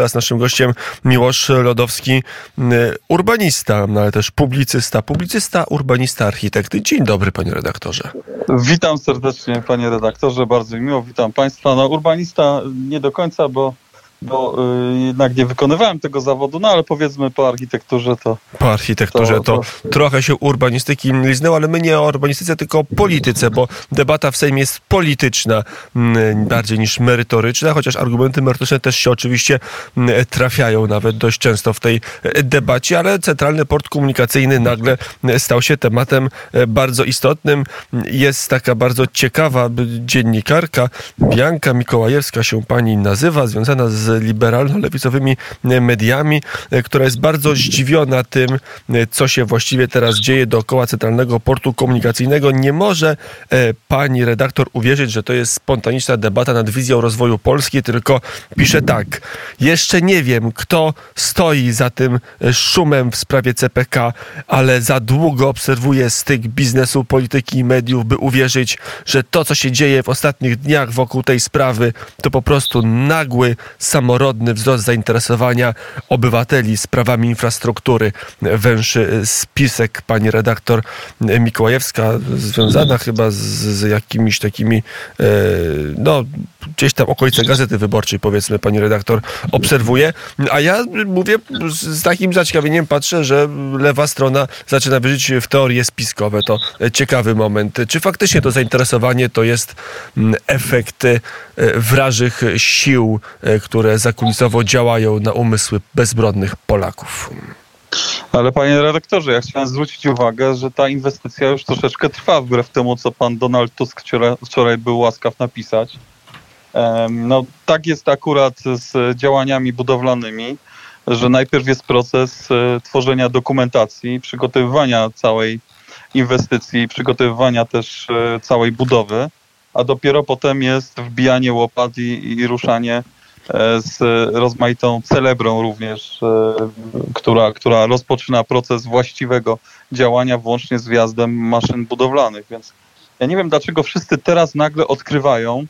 Teraz naszym gościem Miłosz Lodowski, urbanista, no ale też publicysta. Publicysta, urbanista, architekt. Dzień dobry, panie redaktorze. Witam serdecznie, panie redaktorze, bardzo mi miło, witam państwa. No, urbanista nie do końca, bo bo y, jednak nie wykonywałem tego zawodu, no ale powiedzmy po architekturze to... Po architekturze to, to, to trochę się urbanistyki liznęło, ale my nie o urbanistyce, tylko o polityce, bo debata w Sejmie jest polityczna mm, bardziej niż merytoryczna, chociaż argumenty merytoryczne też się oczywiście mm, trafiają nawet dość często w tej e, debacie, ale Centralny Port Komunikacyjny nagle e, stał się tematem e, bardzo istotnym. Jest taka bardzo ciekawa dziennikarka, Bianka Mikołajewska się pani nazywa, związana z liberalno-lewicowymi e, mediami, e, która jest bardzo zdziwiona tym, e, co się właściwie teraz dzieje dookoła Centralnego Portu Komunikacyjnego. Nie może pani redaktor uwierzyć, że to jest spontaniczna debata nad wizją rozwoju Polski, tylko pisze tak. Jeszcze nie wiem, kto stoi za tym szumem w sprawie CPK, ale za długo obserwuję styk biznesu, polityki i mediów, by uwierzyć, że to, co się dzieje w ostatnich dniach wokół tej sprawy, to po prostu nagły, sam samorodny wzrost zainteresowania obywateli sprawami infrastruktury. Węży spisek pani redaktor Mikołajewska, związana chyba z, z jakimiś takimi, e, no gdzieś tam okolice Gazety Wyborczej, powiedzmy, pani redaktor obserwuje. A ja mówię, z takim zaciekawieniem patrzę, że lewa strona zaczyna wierzyć w teorie spiskowe. To ciekawy moment. Czy faktycznie to zainteresowanie to jest mm, efekt e, wrażych sił, e, które zakulisowo działają na umysły bezbronnych Polaków? Ale panie redaktorze, ja chciałem zwrócić uwagę, że ta inwestycja już troszeczkę trwa, wbrew temu, co pan Donald Tusk wczoraj, był łaskaw napisać. No tak jest akurat z działaniami budowlanymi, że najpierw jest proces e, tworzenia dokumentacji, przygotowywania całej inwestycji, przygotowywania też e, całej budowy, a dopiero potem jest wbijanie łopat i, i ruszanie z rozmaitą celebrą również, która, która rozpoczyna proces właściwego działania włącznie z wjazdem maszyn budowlanych. Więc ja nie wiem, dlaczego wszyscy teraz nagle odkrywają,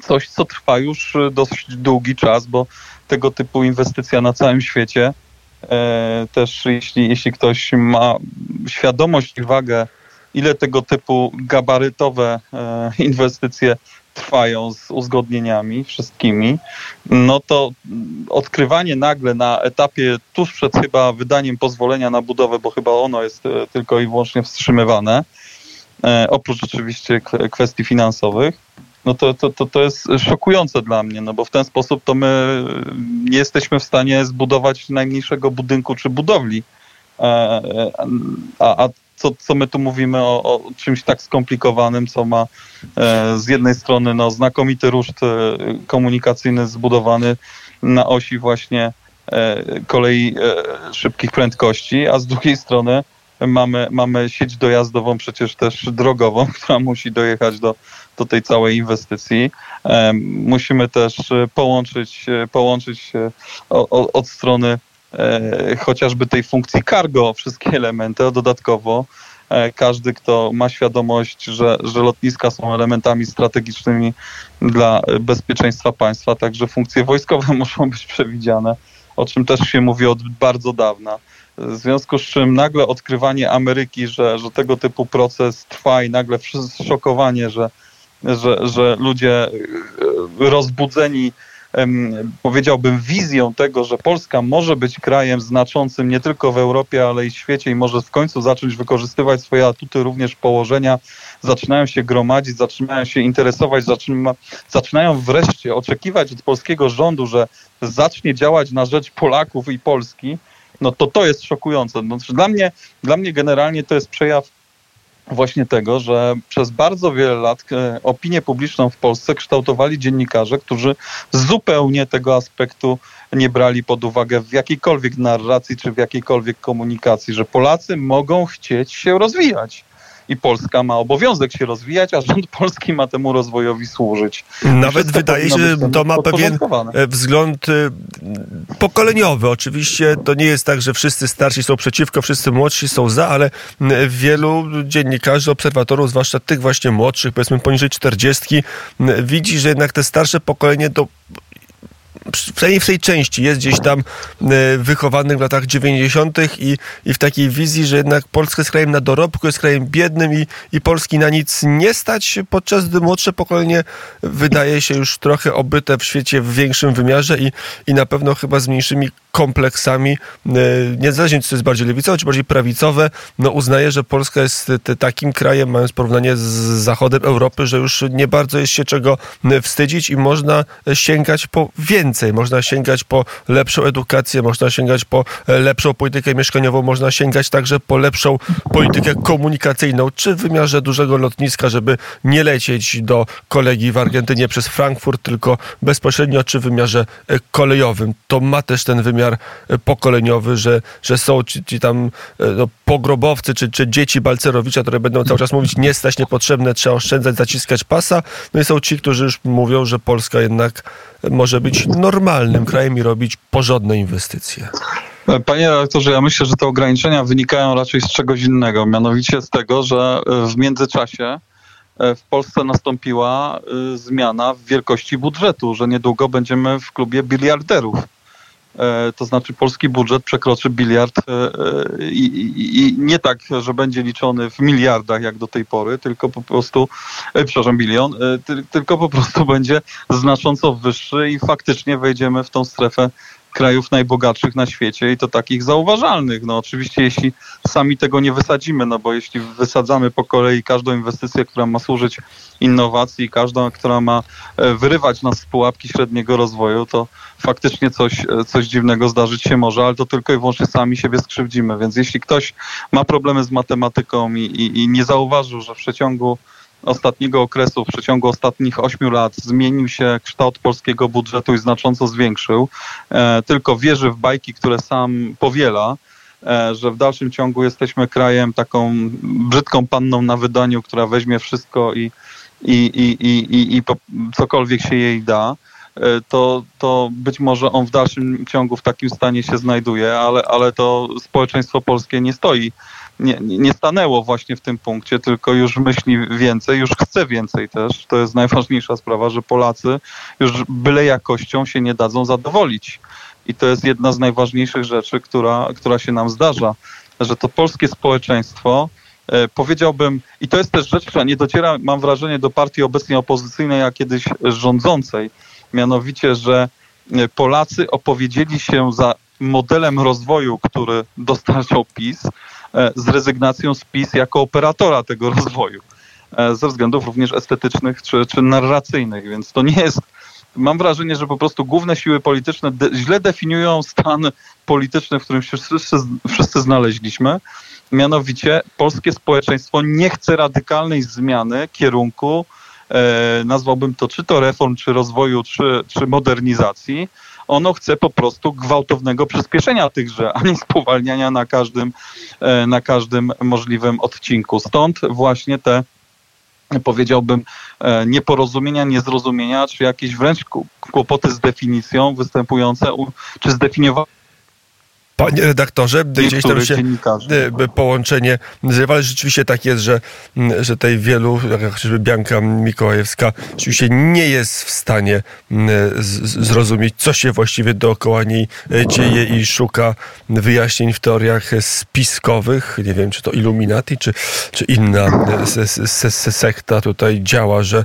coś, co trwa już e, dość długi czas, bo tego typu inwestycja na całym świecie, e, też jeśli, jeśli ktoś ma świadomość i wagę, ile tego typu gabarytowe e, inwestycje trwają z uzgodnieniami wszystkimi, no to odkrywanie nagle na etapie tuż przed chyba wydaniem pozwolenia na budowę, bo chyba ono jest tylko i wyłącznie wstrzymywane, oprócz oczywiście kwestii finansowych, no to, to, to, to jest szokujące dla mnie, no bo w ten sposób to my nie jesteśmy w stanie zbudować najmniejszego budynku czy budowli. E, e, a, a co, co my tu mówimy o, o czymś tak skomplikowanym, co ma e, z jednej strony no, znakomity ruszt komunikacyjny zbudowany na osi właśnie kolei szybkich prędkości, a z drugiej strony mamy, mamy sieć dojazdową przecież też drogową, która musi dojechać do, do tej całej inwestycji. Musimy też połączyć, połączyć się od strony e, chociażby tej funkcji cargo wszystkie elementy, a dodatkowo e, każdy, kto ma świadomość, że, że lotniska są elementami strategicznymi dla bezpieczeństwa państwa, także funkcje wojskowe muszą być przewidziane, o czym też się mówi od bardzo dawna. W związku z czym nagle odkrywanie Ameryki, że, że tego typu proces trwa i nagle szokowanie, że, że, że ludzie e, rozbudzeni powiedziałbym, wizją tego, że Polska może być krajem znaczącym nie tylko w Europie, ale i w świecie i może w końcu zacząć wykorzystywać swoje atuty również położenia, zaczynają się gromadzić, zaczynają się interesować, zaczyna, zaczynają wreszcie oczekiwać od polskiego rządu, że zacznie działać na rzecz Polaków i Polski, no to to jest szokujące. Znaczy, dla, mnie, dla mnie generalnie to jest przejaw właśnie tego, że przez bardzo wiele lat e, opinię publiczną w Polsce kształtowali dziennikarze, którzy zupełnie tego aspektu nie brali pod uwagę w jakiejkolwiek narracji czy w jakiejkolwiek komunikacji, że Polacy mogą chcieć się rozwijać i Polska ma obowiązek się rozwijać, a rząd polski ma temu rozwojowi służyć. Nawet wydaje się, że to ma pewien e, wzgląd e, pokoleniowy. Oczywiście to nie jest tak, że wszyscy starsi są przeciwko, wszyscy młodsi są za, ale wielu dziennikarzy, obserwatorów, zwłaszcza tych właśnie młodszych, powiedzmy poniżej 40, widzi, że jednak te starsze pokolenie to przynajmniej w tej części jest gdzieś tam wychowany w latach 90. I, i w takiej wizji, że jednak Polska jest krajem na dorobku, jest krajem biednym i, i Polski na nic nie stać, podczas gdy młodsze pokolenie wydaje się już trochę obyte w świecie w większym wymiarze i, i na pewno chyba z mniejszymi kompleksami, niezależnie czy to jest bardziej lewicowe, czy bardziej prawicowe, no uznaje, że Polska jest takim krajem, mając porównanie z zachodem Europy, że już nie bardzo jest się czego wstydzić i można sięgać po więcej. Można sięgać po lepszą edukację, można sięgać po lepszą politykę mieszkaniową, można sięgać także po lepszą politykę komunikacyjną, czy w wymiarze dużego lotniska, żeby nie lecieć do kolegi w Argentynie przez Frankfurt, tylko bezpośrednio, czy w wymiarze kolejowym. To ma też ten wymiar pokoleniowy, że, że są ci, ci tam no, pogrobowcy, czy, czy dzieci Balcerowicza, które będą cały czas mówić, nie stać niepotrzebne, trzeba oszczędzać, zaciskać pasa. No i są ci, którzy już mówią, że Polska jednak może być normalnym krajem i robić porządne inwestycje. Panie redaktorze, ja myślę, że te ograniczenia wynikają raczej z czegoś innego, mianowicie z tego, że w międzyczasie e, w Polsce nastąpiła e, zmiana w wielkości budżetu, że niedługo będziemy w klubie biliarderów. E, to znaczy polski budżet przekroczy biliard i, i, i, nie tak, że będzie liczony w miliardach jak do tej pory, tylko po prostu, przepraszam, bilion, tylko po prostu będzie znacząco wyższy i faktycznie wejdziemy w tą strefę krajów najbogatszych na świecie i to takich zauważalnych. No oczywiście jeśli sami tego nie wysadzimy, no bo jeśli wysadzamy po kolei każdą inwestycję, która ma służyć innowacji, każdą, która ma e, wyrywać nas z pułapki średniego rozwoju, to faktycznie coś, e, coś dziwnego zdarzyć się może, ale to tylko i wyłącznie sami siebie skrzywdzimy. Więc jeśli ktoś ma problemy z matematyką i, i, i nie zauważył, że w przeciągu ostatniego okresu, w przeciągu ostatnich ośmiu lat zmienił się kształt polskiego budżetu i znacząco zwiększył. E, tylko wierzy w bajki, które sam powiela, e, że w dalszym ciągu jesteśmy krajem taką brzydką panną na wydaniu, która weźmie wszystko i, i, i, i, i, i cokolwiek się jej da e, to, to być może on w dalszym ciągu w takim stanie się znajduje, ale, ale to społeczeństwo polskie nie stoi nie, nie stanęło właśnie w tym punkcie, tylko już myśli więcej, już chce więcej też. To jest najważniejsza sprawa, że Polacy już byle jakością się nie dadzą zadowolić. I to jest jedna z najważniejszych rzeczy, która, która się nam zdarza, że to polskie społeczeństwo, e, powiedziałbym, i to jest też rzecz, która nie dociera, mam wrażenie, do partii obecnie opozycyjnej, a kiedyś rządzącej, mianowicie, że e, Polacy opowiedzieli się za modelem rozwoju, który dostarczał PiS, E, z rezygnacją z PiS jako operatora tego rozwoju. E, ze względów również estetycznych czy, czy narracyjnych, więc to nie jest mam wrażenie, że po prostu główne siły polityczne de źle definiują stan polityczny, w którym się wszyscy, wszyscy znaleźliśmy. Mianowicie polskie społeczeństwo nie chce radykalnej zmiany kierunku, e, nazwałbym to czy to reform, czy rozwoju, czy, czy modernizacji, ono chce po prostu gwałtownego przyspieszenia tychże, a nie spowalniania na każdym, e, na każdym możliwym odcinku. Stąd właśnie te powiedziałbym, e, nieporozumienia, niezrozumienia, czy jakieś wręcz kłopoty z definicją występujące, czy zdefiniowane Panie redaktorze, gdzieś tam się połączenie zrywa, ale rzeczywiście tak jest, że, że tej wielu, jak chociażby Bianka Mikołajewska, rzeczywiście nie jest w stanie zrozumieć, co się właściwie dookoła niej e, dzieje i szuka wyjaśnień w teoriach spiskowych. Nie wiem, czy to Illuminati, czy, czy inna e, sekta tutaj działa, że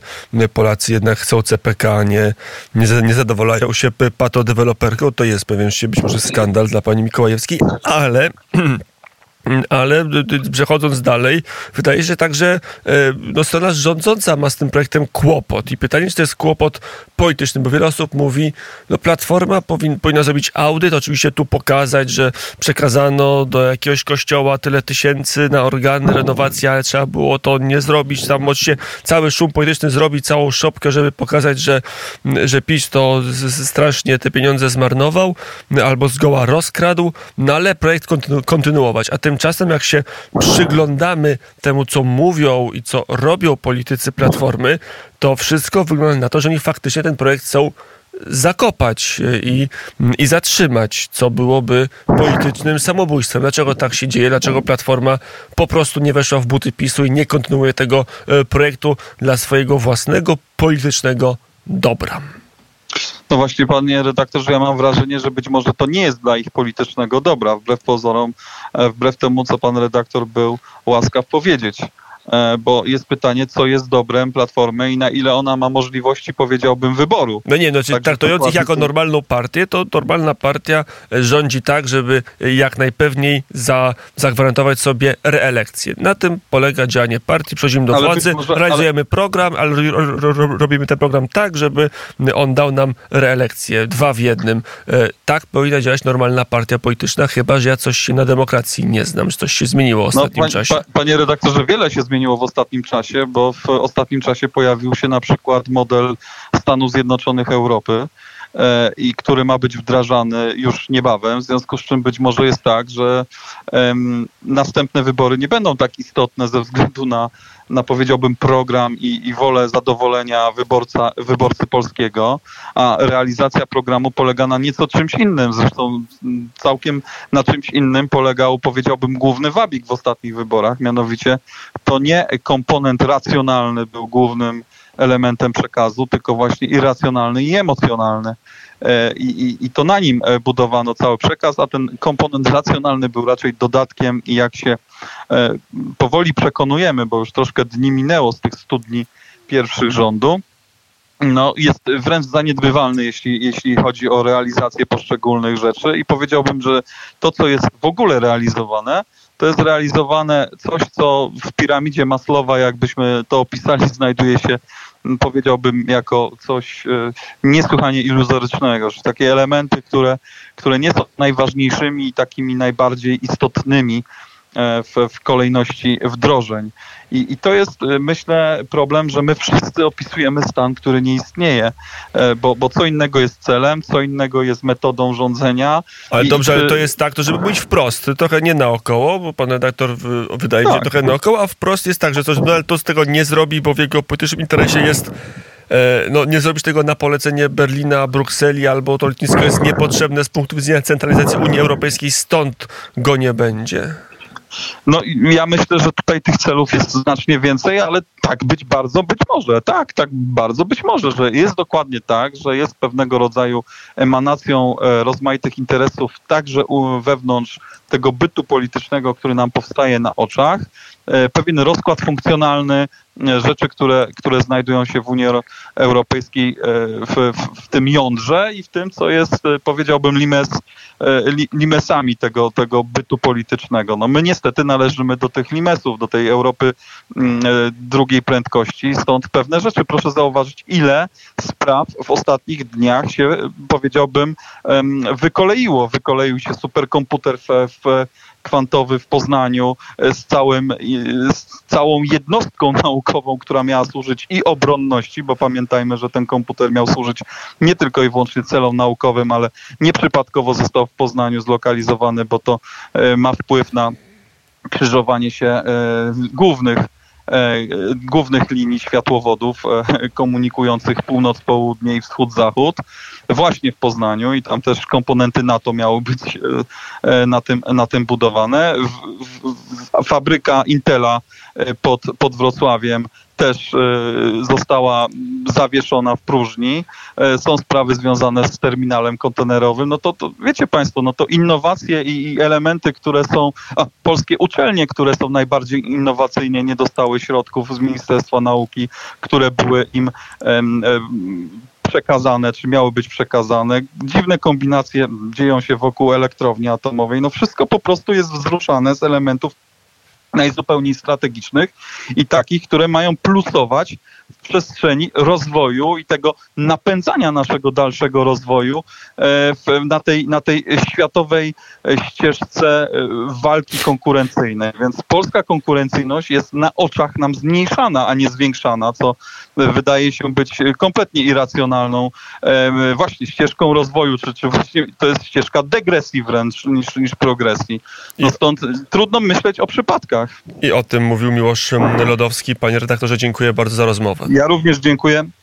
Polacy jednak chcą CPK, nie, nie, nie zadowalają się patodeweloperką. To jest pewien być może skandal dla pani Mikołajewskiej Mikołajewski, ale ale przechodząc dalej, wydaje się także e, no, strona rządząca ma z tym projektem kłopot. I pytanie, czy to jest kłopot polityczny, bo wiele osób mówi, no Platforma powin, powinna zrobić audyt, oczywiście tu pokazać, że przekazano do jakiegoś kościoła tyle tysięcy na organy, renowacji, ale trzeba było to nie zrobić, tam oczywiście cały szum polityczny zrobić, całą szopkę, żeby pokazać, że, że PiS to strasznie te pieniądze zmarnował, albo zgoła rozkradł, no ale projekt kontynu kontynuować, a tym Tymczasem jak się przyglądamy temu, co mówią i co robią politycy Platformy, to wszystko wygląda na to, że oni faktycznie ten projekt chcą zakopać i, i zatrzymać, co byłoby politycznym samobójstwem. Dlaczego tak się dzieje? Dlaczego Platforma po prostu nie weszła w buty PiSu i nie kontynuuje tego e, projektu dla swojego własnego politycznego dobra? No właśnie, panie redaktorze, ja mam wrażenie, że być może to nie jest dla ich politycznego dobra, wbrew pozorom, e, wbrew temu, co pan redaktor był łaskaw powiedzieć. E, bo jest pytanie, co jest dobrem Platformy i na ile ona ma możliwości, powiedziałbym, wyboru. No nie, no, czyli traktując ich jako normalną partię, to normalna partia e, rządzi tak, żeby jak najpewniej za, zagwarantować sobie reelekcję. Na tym polega działanie partii, przechodzimy do ale władzy, może, realizujemy ale... program, ale robimy ten program tak, żeby on dał nam reelekcję. Dwa w jednym. E, tak powinna działać normalna partia polityczna, chyba, że ja coś się na demokracji nie znam, że coś się zmieniło w no, ostatnim no, czasie. Pa, panie redaktorze, wiele się zmieniło zmieniło w ostatnim czasie, bo w ostatnim czasie pojawił się na przykład model Stanów Zjednoczonych Europy i który ma być wdrażany już niebawem, w związku z czym być może jest tak, że następne wybory nie będą tak istotne ze względu na na powiedziałbym program i, i wolę zadowolenia wyborca, wyborcy polskiego, a realizacja programu polega na nieco czymś innym. Zresztą całkiem na czymś innym polegał, powiedziałbym, główny wabik w ostatnich wyborach, mianowicie to nie komponent racjonalny był głównym elementem przekazu, tylko właśnie irracjonalny i emocjonalny. E, I, i, to na nim e, budowano cały przekaz, a ten komponent racjonalny był raczej dodatkiem i jak się e, powoli przekonujemy, bo już troszkę dni minęło z tych studni pierwszych rządu, no, jest wręcz zaniedbywalny, jeśli, jeśli chodzi o realizację poszczególnych rzeczy i powiedziałbym, że to, co jest w ogóle realizowane, to jest realizowane coś, co w piramidzie Maslowa, jakbyśmy to opisali, znajduje się powiedziałbym jako coś e, niesłychanie iluzorycznego, że takie elementy, które, które nie są najważniejszymi i takimi najbardziej istotnymi w, w kolejności wdrożeń. I, I, to jest, y, myślę, problem, że my wszyscy opisujemy stan, który nie istnieje, e, bo, bo co innego jest celem, co innego jest metodą rządzenia. Ale I, dobrze, ale to jest tak, to żeby być wprost, trochę nie naokoło, bo pan redaktor wydaje tak. mi się tak. trochę naokoło, a wprost jest tak, że coś Donald Tusk tego nie zrobi, bo w jego politycznym interesie jest e, no, nie zrobisz tego na polecenie Berlina, Brukseli, albo to lotnisko jest niepotrzebne z punktu widzenia centralizacji Unii Europejskiej, stąd go nie będzie. No ja myślę, że tutaj tych celów jest znacznie więcej, ale tak być bardzo być może. Tak, tak bardzo być może, że jest dokładnie tak, że jest pewnego rodzaju emanacją e, rozmaitych interesów także wewnątrz tego bytu politycznego, który nam powstaje na oczach, e, pewien rozkład funkcjonalny rzeczy, które, które znajdują się w Unii Europejskiej w, w, w tym jądrze i w tym, co jest, powiedziałbym, limes E, limesami tego, tego bytu politycznego. No my niestety należymy do tych limesów, do tej Europy mm, e, drugiej prędkości, stąd pewne rzeczy. Proszę zauważyć, ile spraw w ostatnich dniach się, powiedziałbym, wykoleiło. Wykoleił się superkomputer w, w kwantowy w Poznaniu e, z, całym, z całą jednostką naukową, która miała służyć i obronności, bo pamiętajmy, że ten komputer miał służyć nie tylko i wyłącznie celom naukowym, ale nieprzypadkowo został w Poznaniu zlokalizowany, bo to e, ma wpływ na krzyżowanie się e, głównych głównych linii światłowodów komunikujących północ-południe i wschód-zachód właśnie w Poznaniu i tam też komponenty NATO miały być e, e, na tym, na tym budowane. Fabryka Intela e, pod, pod Wrocławiem też została zawieszona w próżni. Są sprawy związane z terminalem kontenerowym. No to, to wiecie Państwo, no to innowacje i, elementy, które są, a, polskie uczelnie, które są najbardziej innowacyjnie, nie dostały środków z Ministerstwa Nauki, które były im em, em, przekazane, czy miały być przekazane. Dziwne kombinacje dzieją się wokół elektrowni atomowej. No wszystko po prostu jest wzruszane z elementów najzupełniej strategicznych i takich, które mają plusować w przestrzeni rozwoju i tego napędzania naszego dalszego rozwoju e, na tej, na tej światowej e, ścieżce e, walki konkurencyjnej. Więc polska konkurencyjność jest na oczach nam zmniejszana, a nie zwiększana, co wydaje się być kompletnie irracjonalną właśnie ścieżką rozwoju, czy, czy właśnie to jest ścieżka degresji wręcz niż, niż progresji. No stąd trudno myśleć o przypadkach. I o tym mówił Miłosz Lodowski. Panie redaktorze, dziękuję bardzo za rozmowę. Ja również dziękuję.